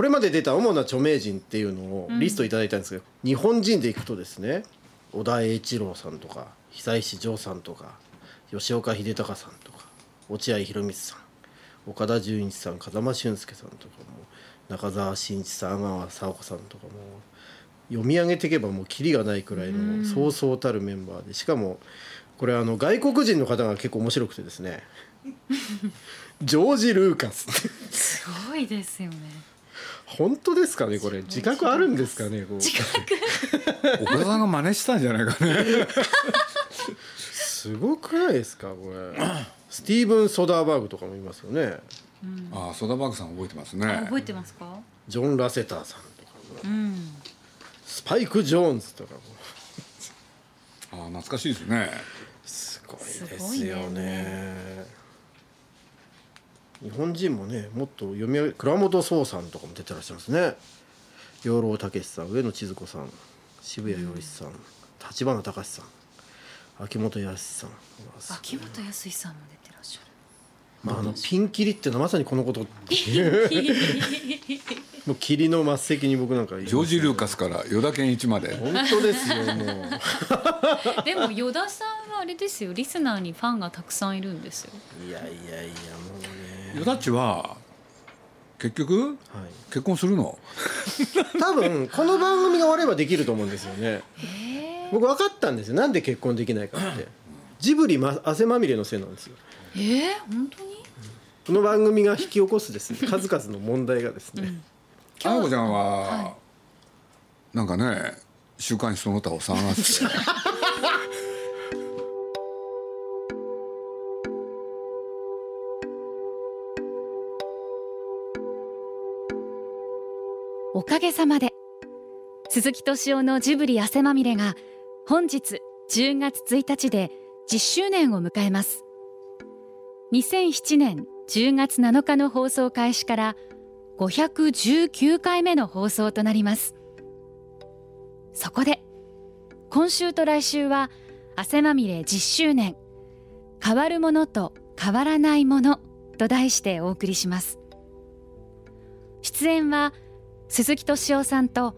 これまで出た主な著名人っていうのをリストいただいたんですけど、日本人でいくとですね小田栄一郎さんとか久石譲さんとか吉岡秀隆さんとか落合博満さん岡田准一さん風間俊介さんとかも中澤慎一さん阿川佐和子さんとかも読み上げていけばもうキリがないくらいのそうそうたるメンバーでしかもこれあの外国人の方が結構面白くてですね ジョージ・ルーカス。すごいですよね本当ですかねこれ。自覚あるんですかねこう。自覚。岡田さんが真似したんじゃないかね。すごくないですかこれ。スティーブン・ソダーバーグとかもいますよね。ああソダバーグさん覚えてますね。あ覚えてますか？ジョン・ラセターさんとかも。うん。スパイク・ジョーンズとかも。ああ懐かしいですね。すごいですすごいよねね日本人もねもっと読み上げ倉本壮さんとかも出てらっしゃいますね。養老孟司さん上野千鶴子さん渋谷陽一さん立花隆さん秋元康さん。秋元康さんも出てらっしゃる。まあ、あのピンキリってのはまさにこのこと。もう霧の末席に僕なんかジョージ・ルーカスから与田健一まで。本当ですよもう。でも依田さんはあれですよ。リスナーにファンがたくさんいるんですよ。いやいやいやもうね。与田っちは結局はい。結婚するの？多分この番組が終わればできると思うんですよね。僕分かったんですよ。なんで結婚できないかって。ジブリ、ま、汗まみれのせいなんですよ。えー、本当に？この番組が引き起こすですね。数々の問題がですね、あやこちゃんは、はなんかね週刊誌その他を探して かげさまで。鈴木敏夫のジブリ汗まみれが本日10月1日で10周年を迎えます。2007年10月7日の放送開始から519回目の放送となります。そこで今週と来週は汗まみれ10周年変わるものと変わらないものと題してお送りします。出演は鈴木敏夫さんと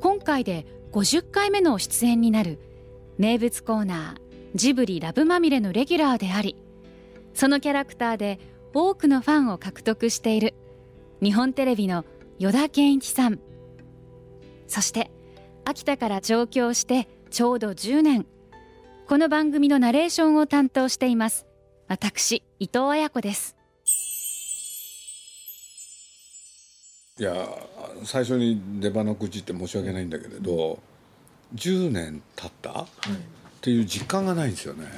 今回で50回目の出演になる名物コーナージブリラブまみれのレギュラーでありそのキャラクターで多くのファンを獲得している日本テレビの依田健一さん。そして秋田から上京してちょうど10年この番組のナレーションを担当しています私伊藤彩子です。いや最初に出花の口って申し訳ないんだけれど10年経った、っていう実感がないんですよね。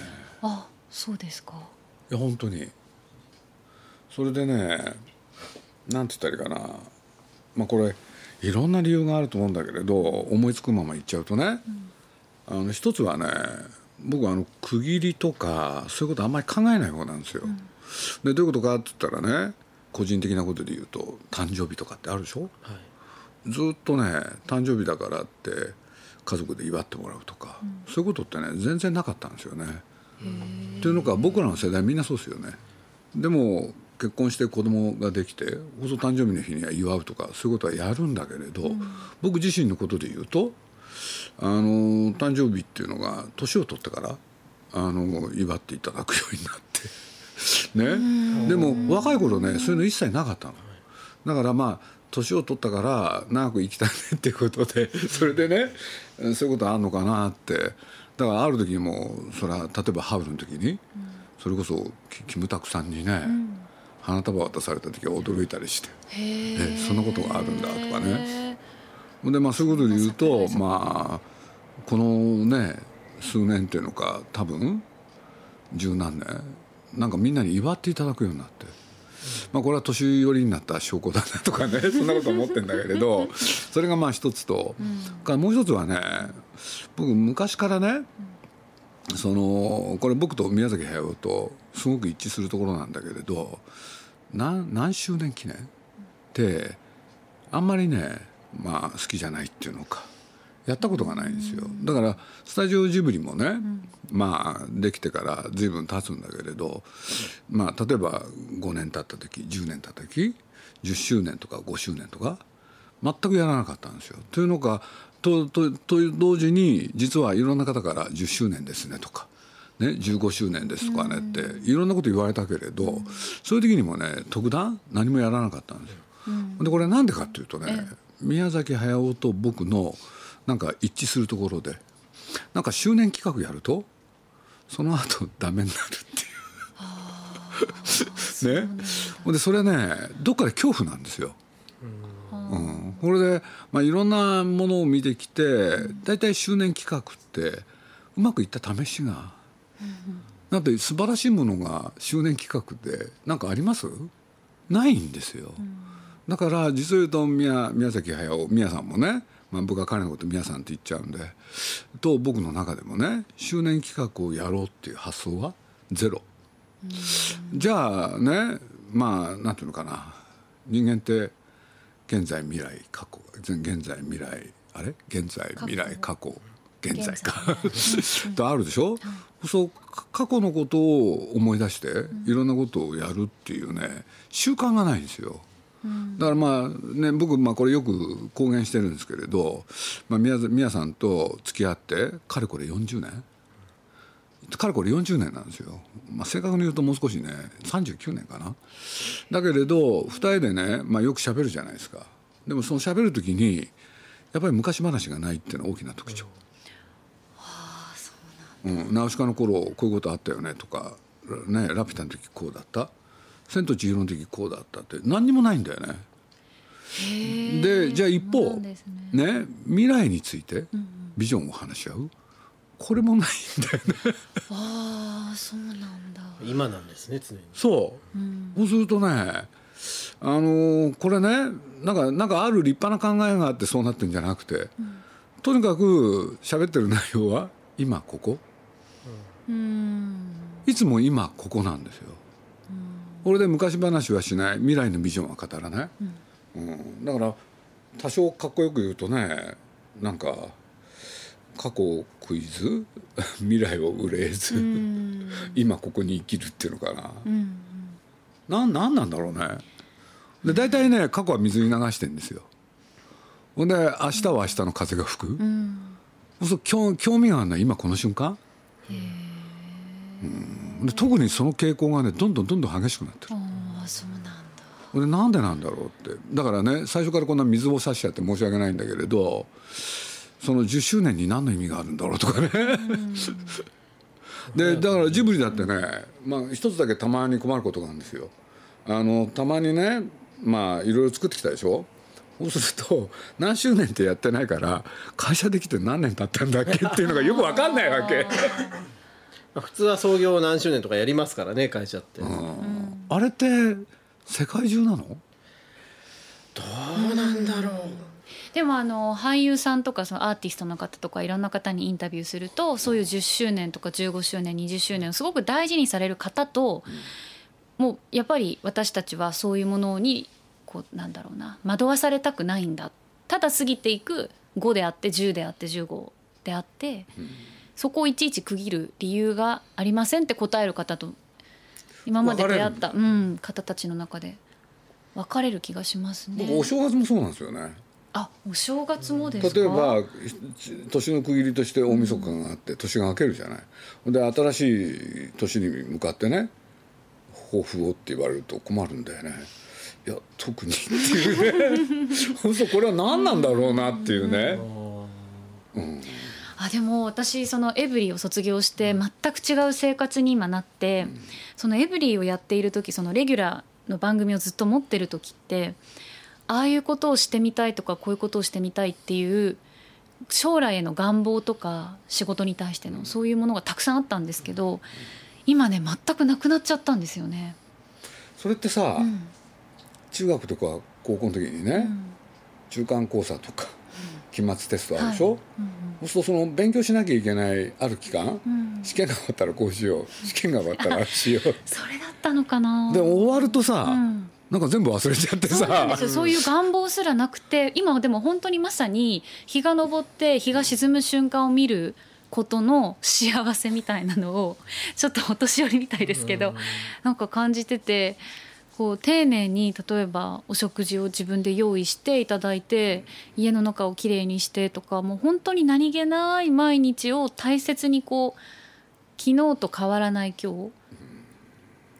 あそうですか。いや本当に。それでねなんて言ったらいいかな。まあこれいろんな理由があると思うんだけれど思いつくまま言っちゃうとね、あの一つはね僕はあの区切りとかそういうことあんまり考えない方なんですよ。でどういうことかって言ったらね個人的なことで言うと誕生日とかってあるでしょ？はい。ずっとね誕生日だからって家族で祝ってもらうとか、そういうことってね全然なかったんですよね。っていうのか僕らの世代みんなそうですよね。でも結婚して子供ができて放送誕生日の日には祝うとかそういうことはやるんだけれど、僕自身のことで言うとあの誕生日っていうのが年を取ってからあの祝っていただくようになってね。でも若い頃ねそういうの一切なかったの。だからまあ年を取ったから長く生きたいねっていうことで それでねそういうことあるのかなって。だからある時もそれは例えばハウルの時にそれこそキキムタクさんにね、花束渡された時は驚いたりしてえそんなことがあるんだとかね。でまあそういうことで言うとまあこのね数年っていうのか多分十何年なんかみんなに祝っていただくようになって。まあ、これは年寄りになった証拠だなとかね そんなこと思ってんだけれどそれがまあ一つと、からもう一つはね僕昔からねそのこれ僕と宮崎駿とすごく一致するところなんだけれど何何周年記念ってあんまりねまあ好きじゃないっていうのかやったことがないんですよだからスタジオジブリもね、まあできてから随分経つんだけれど、まあ例えば5年経った時10年経った時10周年とか5周年とか全くやらなかったんですよ。というのかととと同時に実はいろんな方から10周年ですねとか。ね、15周年ですとかねっていろんなこと言われたけれど、そういう時にもね特段何もやらなかったんですよ。でこれなんでかっていうとね宮崎駿と僕のなんか一致するところでなんか周年企画やるとその後ダメになるっていう。ね、でそれねどっかで恐怖なんですよ。うん、これで、まあ、いろんなものを見てきて大体周年企画ってうまくいった試しが、だって素晴らしいものが周年企画で何かあります？ないんですよ。だから実を言うと宮宮崎駿宮さんもね、まあ、僕は彼のこと宮さんって言っちゃうんでと僕の中でもね周年企画をやろうっていう発想はゼロ。じゃあねまあなんていうのかな。人間って現在未来過去現在未来あれ？現在未来過去。現在か。とあるでしょ、そう過去のことを思い出していろんなことをやるっていうね習慣がないんですよ。だからまあね僕まあこれよく公言してるんですけれど、まあ、宮宮さんと付き合ってかれこれ40年。かれこれ40年なんですよ、まあ、正確に言うともう少しね39年かな。だけれど2人でね、まあ、よくしゃべるじゃないですか。でもそのしゃべる時にやっぱり昔話がないっていうのは大きな特徴。うん、ナウシカの頃こういうことあったよねとか、ね、ラピュタの時こうだった「千と千尋」の時こうだったって何にもないんだよね。でじゃあ一方ね、ね、未来についてビジョンを話し合う、これもないんだよね。ああそうなんだ。今なんですね常に。そう、うん、そうするとねあのー、これねなんかなんかある立派な考えがあってそうなってるんじゃなくて、うん、とにかく喋ってる内容は今ここ、うん、いつも今ここなんですよ、これで昔話はしない。未来のビジョンは語らない、うん。だから多少かっこよく言うとねなんか過去をクイズ未来を憂えず今ここに生きるっていうのかな、うん、ななんなんだろうね。で大体ね過去は水に流してんですよ。ほんで明日は明日の風が吹く、うん、そう興興味があるのは今この瞬間？うん、で特にその傾向がねどんどんどんどん激しくなってる。ああそうなんだ。でなんでなんだろうって。だからね最初からこんな水を差しちゃって申し訳ないんだけれどその10周年に何の意味があるんだろうとかね。でだからジブリだってね、まあ、一つだけたまに困ることがあるんですよ。あのたまにねまあいろいろ作ってきたでしょ。そうすると何周年ってやってないから会社できて何年経ったんだっけっていうのがよく分かんないわけ普通は創業何周年とかやりますからね会社って、あれって世界中なの？どうなんだろう、でもあの俳優さんとかそのアーティストの方とかいろんな方にインタビューするとそういう10周年とか15周年20周年をすごく大事にされる方と、もうやっぱり私たちはそういうものにこうなんだろうな惑わされたくないんだ。ただ過ぎていく5であって10であって15であって、そこをいちいち区切る理由がありませんって答える方と今まで出会った、うん、方たちの中で分かれる気がしますね。お正月もそうなんですよね。あお正月もです例えば年の区切りとして大晦日があって年が明けるじゃない。で新しい年に向かってね抱負をって言われると困るんだよね。いや特にっていうね 嘘これは何なんだろうなっていうね。うん、あでも私そのエブリィを卒業して全く違う生活に今なって、うん、そのエブリィをやっている時そのレギュラーの番組をずっと持ってる時ってああいうことをしてみたいとかこういうことをしてみたいっていう将来への願望とか仕事に対してのそういうものがたくさんあったんですけど今ね全くなくなっちゃったんですよね。それってさ、うん、中学とか高校の時にね、うん、中間考査とか期末テストあるでしょ、はい。うん、そうするとその勉強しなきゃいけないある期間、試験が終わったらこうしよう。試験が終わったらああしよう。それだったのかな。で終わるとさ、なんか全部忘れちゃってさ。すよ。そういう願望すらなくて今はでも本当にまさに日が昇って日が沈む瞬間を見ることの幸せみたいなのをちょっとお年寄りみたいですけどなんか感じててこう丁寧に例えばお食事を自分で用意していただいて家の中をきれいにしてとかもう本当に何気ない毎日を大切にこう昨日と変わらない今日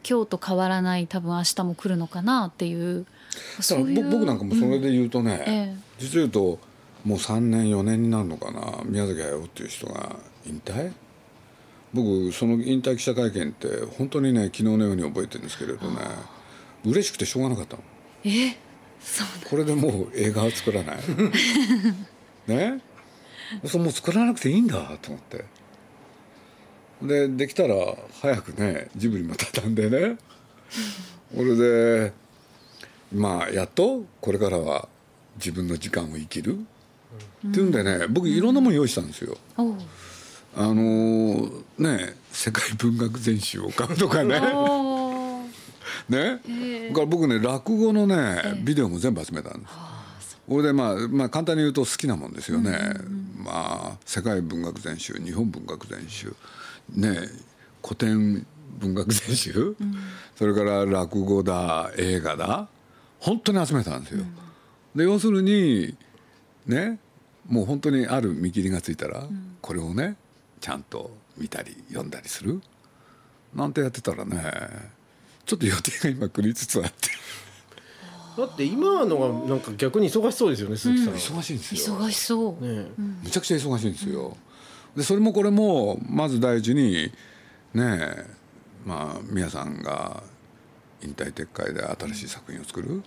今日と変わらない多分明日も来るのかなっていうだからぼ僕なんかもそれで言うとね、ええ。実を言うともう3年4年になるのかな宮崎駿っていう人が引退？僕その引退記者会見って本当にね昨日のように覚えてるんですけれどね嬉しくてしょうがなかったの。えそうこれでもう映画は作らない。ね？そうもう作らなくていいんだと思って。でできたら早くねジブリも畳んでね。これでまあやっとこれからは自分の時間を生きる、っていうんでね僕いろんなもの用意したんですよ。おうあのーね世界文学全集を買うとかねね、えから僕ね落語のねビデオも全部集めたんです。これでまあ、まあ簡単に言うと好きなもんですよね、まあ世界文学全集日本文学全集ね古典文学全集、それから落語だ映画だ本当に集めたんですよ、で要するにねもう本当にある見切りがついたら、これをねちゃんと見たり読んだりする。なんてやってたらねちょっと予定が今繰りつつあって。だって今のがなんか逆に忙しそうですよね鈴木さん、忙しいんですよ。忙しそう、ねむちゃくちゃ忙しいんですよ、でそれもこれもまず第一にねえまあ宮さんが引退撤回で新しい作品を作る、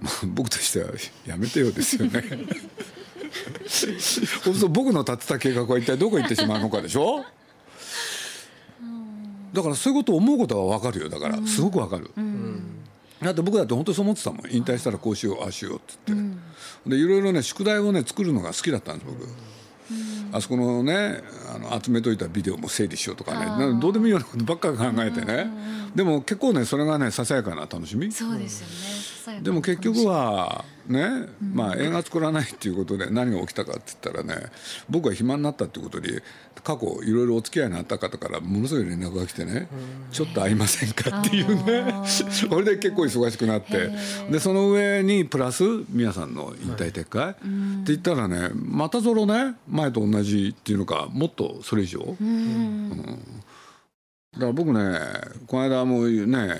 まあ、僕としてはやめてよですよね。そうすると僕の立てた計画は一体どこ行ってしまうのかでしょ？だからそういうことを思うことは分かるよ。だからすごく分かる、だって僕だって本当にそう思ってたもん引退したらこうしようああしようって言って、でいろいろね宿題をね作るのが好きだったんです僕、あそこのねあの集めといたビデオも整理しようとかね。なんかどうでもいいようなことばっかり考えてね、でも結構ねそれがねささやかな楽しみ。そうですよね。でも結局はね、まあ映画作らないっていうことで何が起きたかって言ったらね僕が暇になったっていうことに過去いろいろお付き合いのあった方からものすごい連絡が来てねちょっと会いませんかっていうね。それで結構忙しくなってでその上にプラス宮さんの引退撤回って言ったらねまたぞろね前と同じっていうのかもっとそれ以上？だから僕ねこの間もね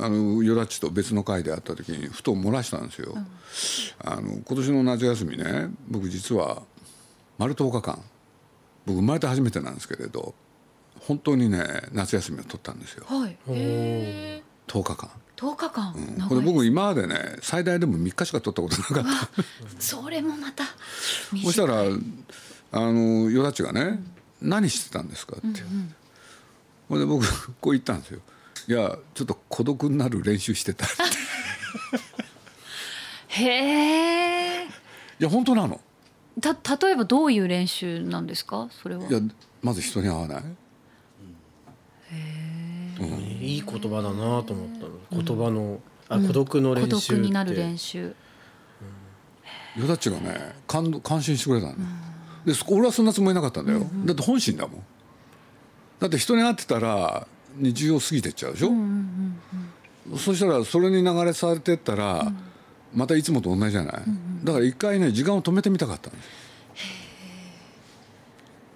あのヨダッチと別の会で会った時にふと漏らしたんですよ、あの今年の夏休みね僕実は丸10日間僕生まれて初めてなんですけれど本当にね夏休みを取ったんですよ。はい。へえ10日間、10日間、うん。これ僕今までね最大でも3日しか取ったことなかった。それもまたそしたらあのヨダッチがね、何してたんですか?」って、ほんで僕こう言ったんですよ「いやちょっと孤独になる練習してた」って。へえ。いや本当なの。た例えばどういう練習なんですか？それは。いやまず人に会わない。いい言葉だなと思ったの。言葉のあ孤独の練孤習って。独になる練習。ヨダッチがね感動感心してくれたの、でそ俺はそんなつもりなかったんだよ、だって本心だもん。だって人に会ってたら日常過ぎてっちゃうでしょ、そしたらそれに流れされてったら、またいつもと同じじゃない、だから一回ね時間を止めてみたかったんです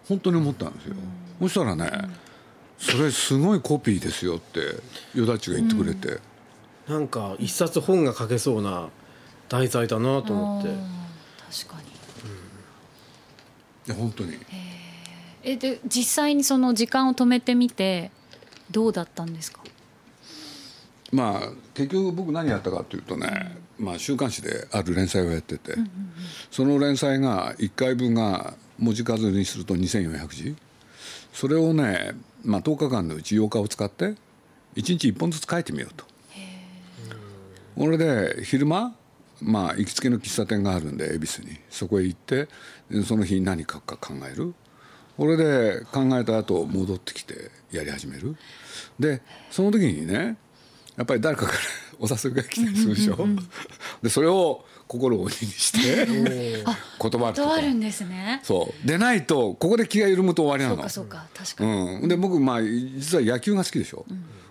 本当に思ったんですよ、そしたらね、それすごいコピーですよってヨダッチが言ってくれて、なんか一冊本が書けそうな題材だなと思って。確かに。いや本当に。えで実際にその時間を止めてみてどうだったんですか？まあ結局僕何やったかというとね、まあ、週刊誌である連載をやってて、その連載が1回分が文字数にすると2400字。それをね、まあ、10日間のうち8日を使って1日1本ずつ書いてみようと。これで昼間まあ行きつけの喫茶店があるんで恵比寿に。そこへ行ってその日何書くか考える。これで考えた後戻ってきてやり始める。でその時にねやっぱり誰かからお誘いが来たりするでしょ、でそれを心を鬼にして断る断るんですね。そう。でないとここで気が緩むと終わりなの。そうかそうか。確かに、うん、で僕まあ実は野球が好きでしょ、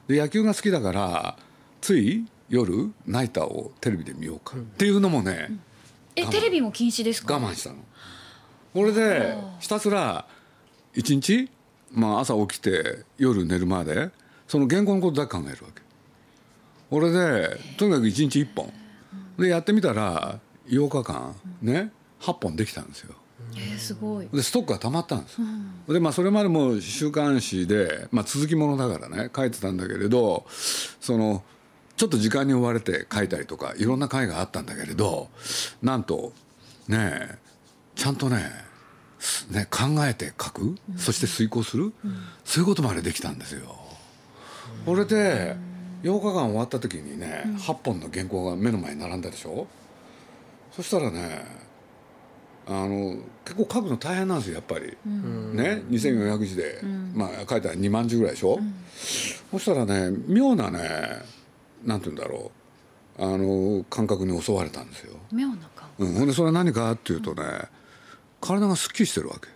で野球が好きだからつい夜ナイターをテレビで見ようか。っていうのもね、えテレビも禁止ですか？我慢したの。これでひたすら一日、まあ、朝起きて夜寝るまでその原稿のことだけ考えるわけ。これでとにかく一日一本。でやってみたら8日間ね8本できたんですよ。えー、すごい。でストックが溜まったんです、でまあそれまでも週刊誌で、まあ、続きものだからね書いてたんだけれどそのちょっと時間に追われて書いたりとかいろんな回があったんだけれどなんとねえちゃんとねすね考えて書く、そして遂行する、そういうことまでできたんですよ。これで8日間終わった時にね、8本の原稿が目の前に並んだでしょ？そしたらねあの結構書くの大変なんですよやっぱり、ね2400字で、まあ書いたら2万字ぐらいでしょ、そしたらね妙なねなんて言うんだろう。あの感覚に襲われたんですよ、妙な顔うん、ほんでそれは何かっていうとね体がすっきりしてるわけ。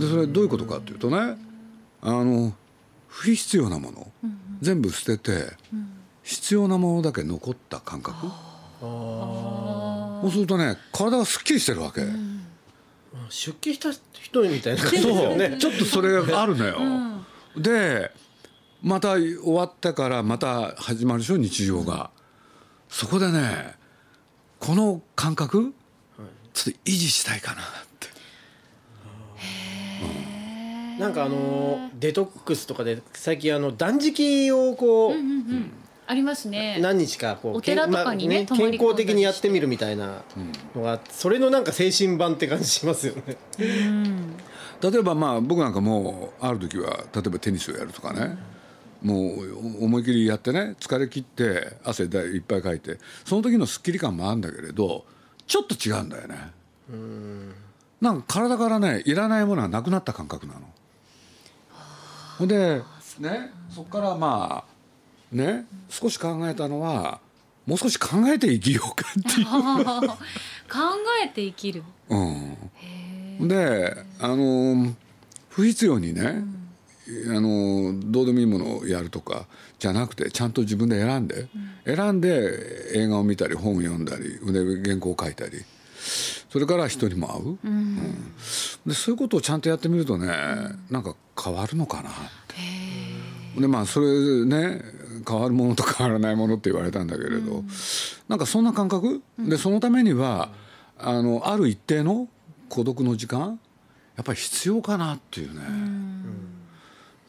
でそれどういうことかっていうとねあの不必要なもの、全部捨てて、必要なものだけ残った感覚。そうするとね体がすっきりしてるわけ、出家した人みたいな感じですよね。ちょっとそれがあるのよ、でまた終わってからまた始まるでしょ日常が、そこでねこの感覚、ちょっと維持したいかなって。なんかあのデトックスとかで最近あの断食をこう、ありますね。何日かこうお寺とかにねまあ泊まり込んだりして。健康的にやってみるみたいなのがそれのなんか精神版って感じしますよね。例えばまあ僕なんかもうある時は例えばテニスをやるとかね、もう思い切りやってね疲れ切って汗だいっぱいかいてその時のすっきり感もあるんだけれどちょっと違うんだよね。なんか体からねいらないものがなくなった感覚なの。ほんでねそこからまあね少し考えたのはもう少し考えて生きようかっていう。考えて生きる。うん、であの不必要にね、あのどうでもいいものをやるとかじゃなくてちゃんと自分で選んで、選んで映画を見たり本を読んだりで原稿を書いたりそれから人にも会う、うん。でそういうことをちゃんとやってみるとね、なんか変わるのかなって。でまあそれね変わるものと変わらないものって言われたんだけれど、なんかそんな感覚、でそのためにはあのある一定の孤独の時間やっぱり必要かなっていうね、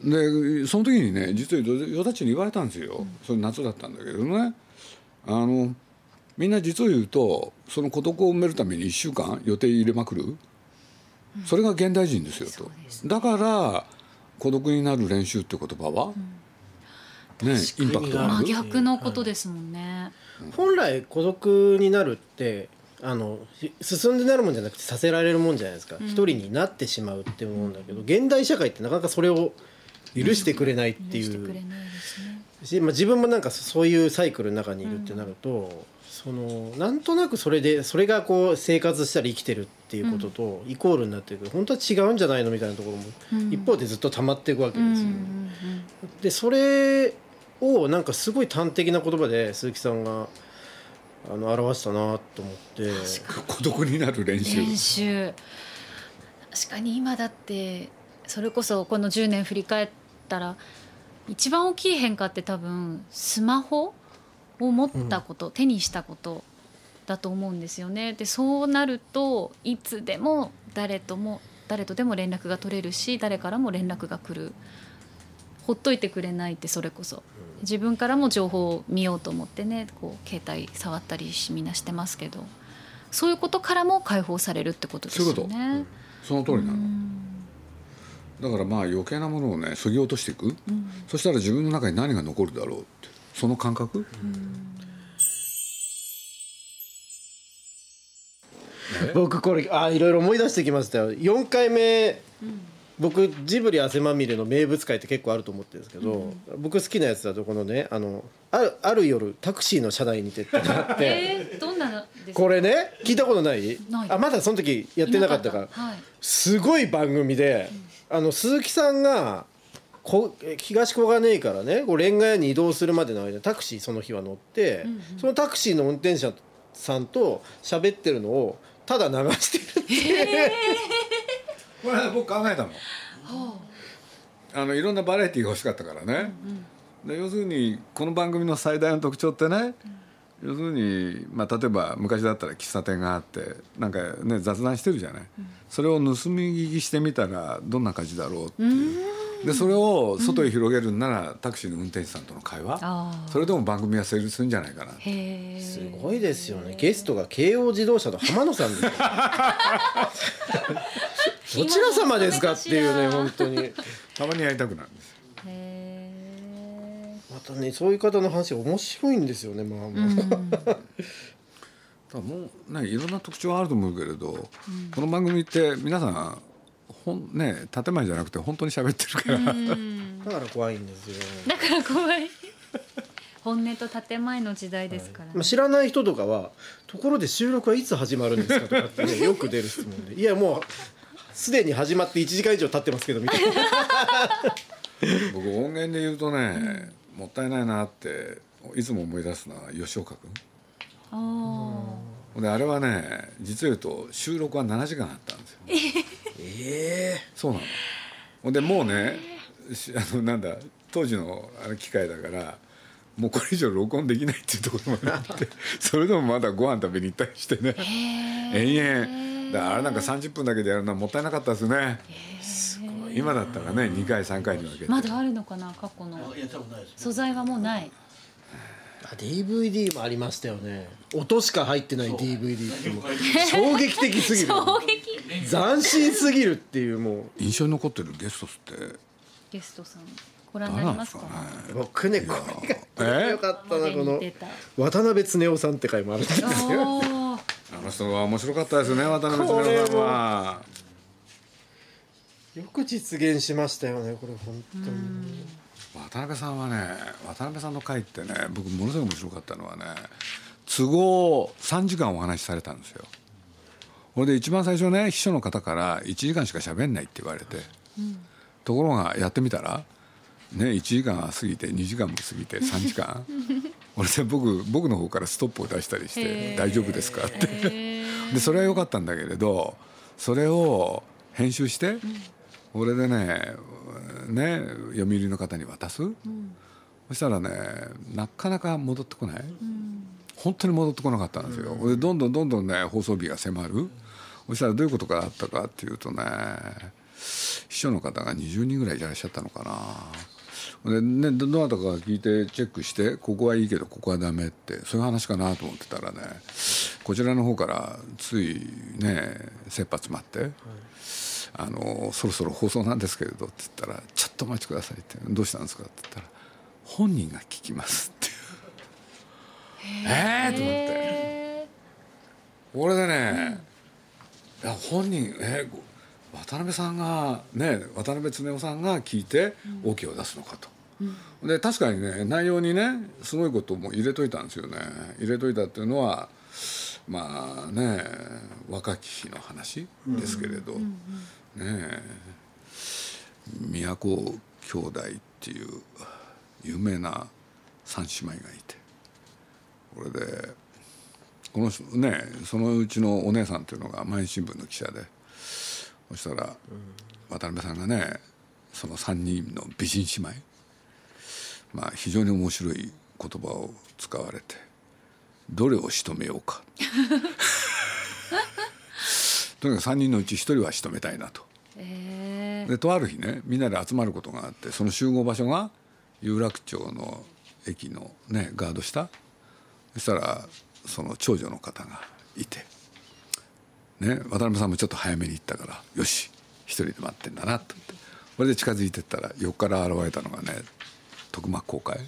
でその時にね実は与田ちに言われたんですよ、それ夏だったんだけどね。あのみんな実を言うとその孤独を埋めるために1週間予定入れまくる、それが現代人ですよと。だから孤独になる練習って言葉は、ねインパクトがあ真る逆のことですもんね、本来孤独になるってあのし進んでなるもんじゃなくてさせられるもんじゃないですか、一人になってしまうって思うんだけど現代社会ってなかなかそれを許してくれないっていう。許してくれないですね。し、まあ、自分もなんかそそういうサイクルの中にいるってなると、そのなんとなくそれでそれがこう生活したり生きてるっていうこととイコールになってる。けど本当は違うんじゃないのみたいなところも、うん。一方でずっと溜まっていくわけうんですよ。うんでそれをなんかすごい端的な言葉で鈴木さんがあの表したなと思って。孤独になる練習。練習。確かに今だってそれこそこの10年振り返ったら一番大きい変化って多分スマホを持ったこと、手にしたことだと思うんですよね。でそうなるといつでも誰とも誰とでも連絡が取れるし誰からも連絡が来る。ほっといてくれないってそれこそ。自分からも情報を見ようと思ってねこう携帯触ったりしみんなしてますけど。そういうことからも解放されるってことですよね。その通りなの、だからまあ余計なものをね削ぎ落としていく、そしたら自分の中に何が残るだろうってその感覚、僕これあいろいろ思い出してきましたよ。4回目僕ジブリ汗まみれの名物会って結構あると思ってるんですけど、僕好きなやつだとこのねあのあるある夜タクシーの車内にてってあって、えー、どんなのですか？これね聞いたことない？ない。あまだその時やってなかったから。はい。すごい番組で、あの鈴木さんがこ東小金井からねこうレンガ屋に移動するまでの間タクシーその日は乗って、そのタクシーの運転手さんと喋ってるのをただ流してるっていう、これ僕考えたの。あ。のいろんなバラエティーが欲しかったからね、で要するにこの番組の最大の特徴ってね、要するに、まあ、例えば昔だったら喫茶店があってなんかね雑談してるじゃない、それを盗み聞きしてみたらどんな感じだろうっていう。でそれを外へ広げるんなら、タクシーの運転手さんとの会話。それでも番組は成立するんじゃないかな。すごいですよね。ゲストが京王自動車の浜野さんですよ。どちら様ですかっていうね本当に。たまにやりたくなるんですまたねそういう方の話面白いんですよねまあまあ、だからもうねいろんな特徴はあると思うけれど、この番組って皆さんほんね建前じゃなくて本当に喋ってるから、だから怖いんですよ、だから怖い。本音と建前の時代ですから、まあ、知らない人とかは「ところで収録はいつ始まるんですか?」とかってね よく出る質問で「いやもうすでに始まって1時間以上経ってますけど」みたいな。僕音源で言うとね、もったいないなっていつも思い出すのは吉岡君。あであれはね実を言うと収録は7時間あったんですよ。えそうなの。ほんでもうねしあのなんだ当時のあの機械だからもうこれ以上録音できないっていうところまであって それでもまだご飯食べに行ったりしてね。延々。だからあれなんか30分だけでやるのはもったいなかったですね今だったらね2回3回に分けて。ーまだあるのかな過去の。素材はもうない。あ DVD もありましたよね。音しか入ってない DVD ってもう衝撃的すぎる。衝撃。斬新すぎるっていうもう。印象に残ってるゲストって。ゲストさんご覧になりますか？僕ねこれがえ？よかったなこの渡辺恒夫さんって回もあるんですよ。あの人は面白かったですね渡辺恒さんはよく実現しましたよねこれ本当に。渡辺さんはね渡辺さんの回ってね僕ものすごい面白かったのはね都合3時間お話しされたんですよ。これで一番最初ね秘書の方から1時間しか喋んないって言われて、ところがやってみたらね1時間が過ぎて2時間も過ぎて3時間。俺で僕僕の方からストップを出したりしてへー「大丈夫ですか?」って。でそれは良かったんだけれどそれを編集して、俺でねね読売の方に渡す、そしたらねなかなか戻ってこない、本当に戻ってこなかったんですよ、でどんどんどんどんね放送日が迫る。そしたらどういうことがあったかっていうとね秘書の方が20人ぐらいいらっしゃったのかな。でねどどなたかが聞いてチェックしてここはいいけどここはダメってそういう話かなと思ってたらねこちらの方からついね切羽詰まって、あの「そろそろ放送なんですけれど」って言ったら「ちょっとお待ちください」って「どうしたんですか?」って言ったら「本人が聞きます」ってええー、と思って。へこれでね、いや本人えご渡辺さんがね渡辺恒夫さんが聞いて OK を出すのかと。で確かにね内容にねすごいことも入れといたんですよね。入れといたっていうのはまあね若き日の話ですけれど、ねえ宮古兄弟っていう有名な三姉妹がいてこれでこの人ねそのうちのお姉さんっていうのが毎日新聞の記者でそしたら渡辺さんがねその3人の美人姉妹まあ非常に面白い言葉を使われてどれを仕留めようか。とにかく3人のうち1人は仕留めたいなと。えでとある日ねみんなで集まることがあってその集合場所が有楽町の駅のねガード下。そしたらその長女の方がいて、ね、渡辺さんもちょっと早めに行ったからよし一人で待ってんだなと。思ってこれで近づいてったら横から現れたのがね徳間公開で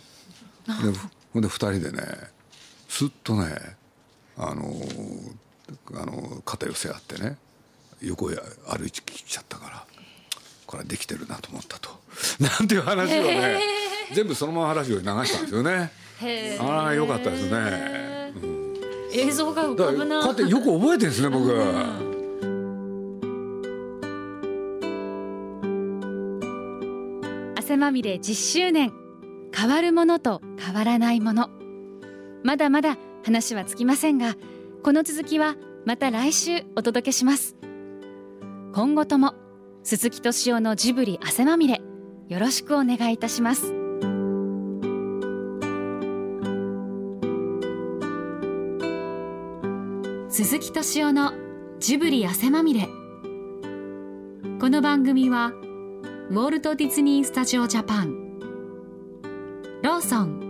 ほんで二人でねすっとねあのあの肩寄せ合ってね横へ歩いてきちゃったからこれはできてるなと思ったと。なんていう話をね全部そのまま話を流したんですよね。ああよかったですね、うん、映像が浮かぶな。こうやってよく覚えてるんですね僕、汗まみれ10周年。変わるものと変わらないものまだまだ話はつきませんがこの続きはまた来週お届けします。今後とも鈴木敏夫のジブリ汗まみれよろしくお願いいたします。鈴木敏夫のジブリ汗まみれ。この番組はウォルト・ディズニー・スタジオ・ジャパン。ローソン。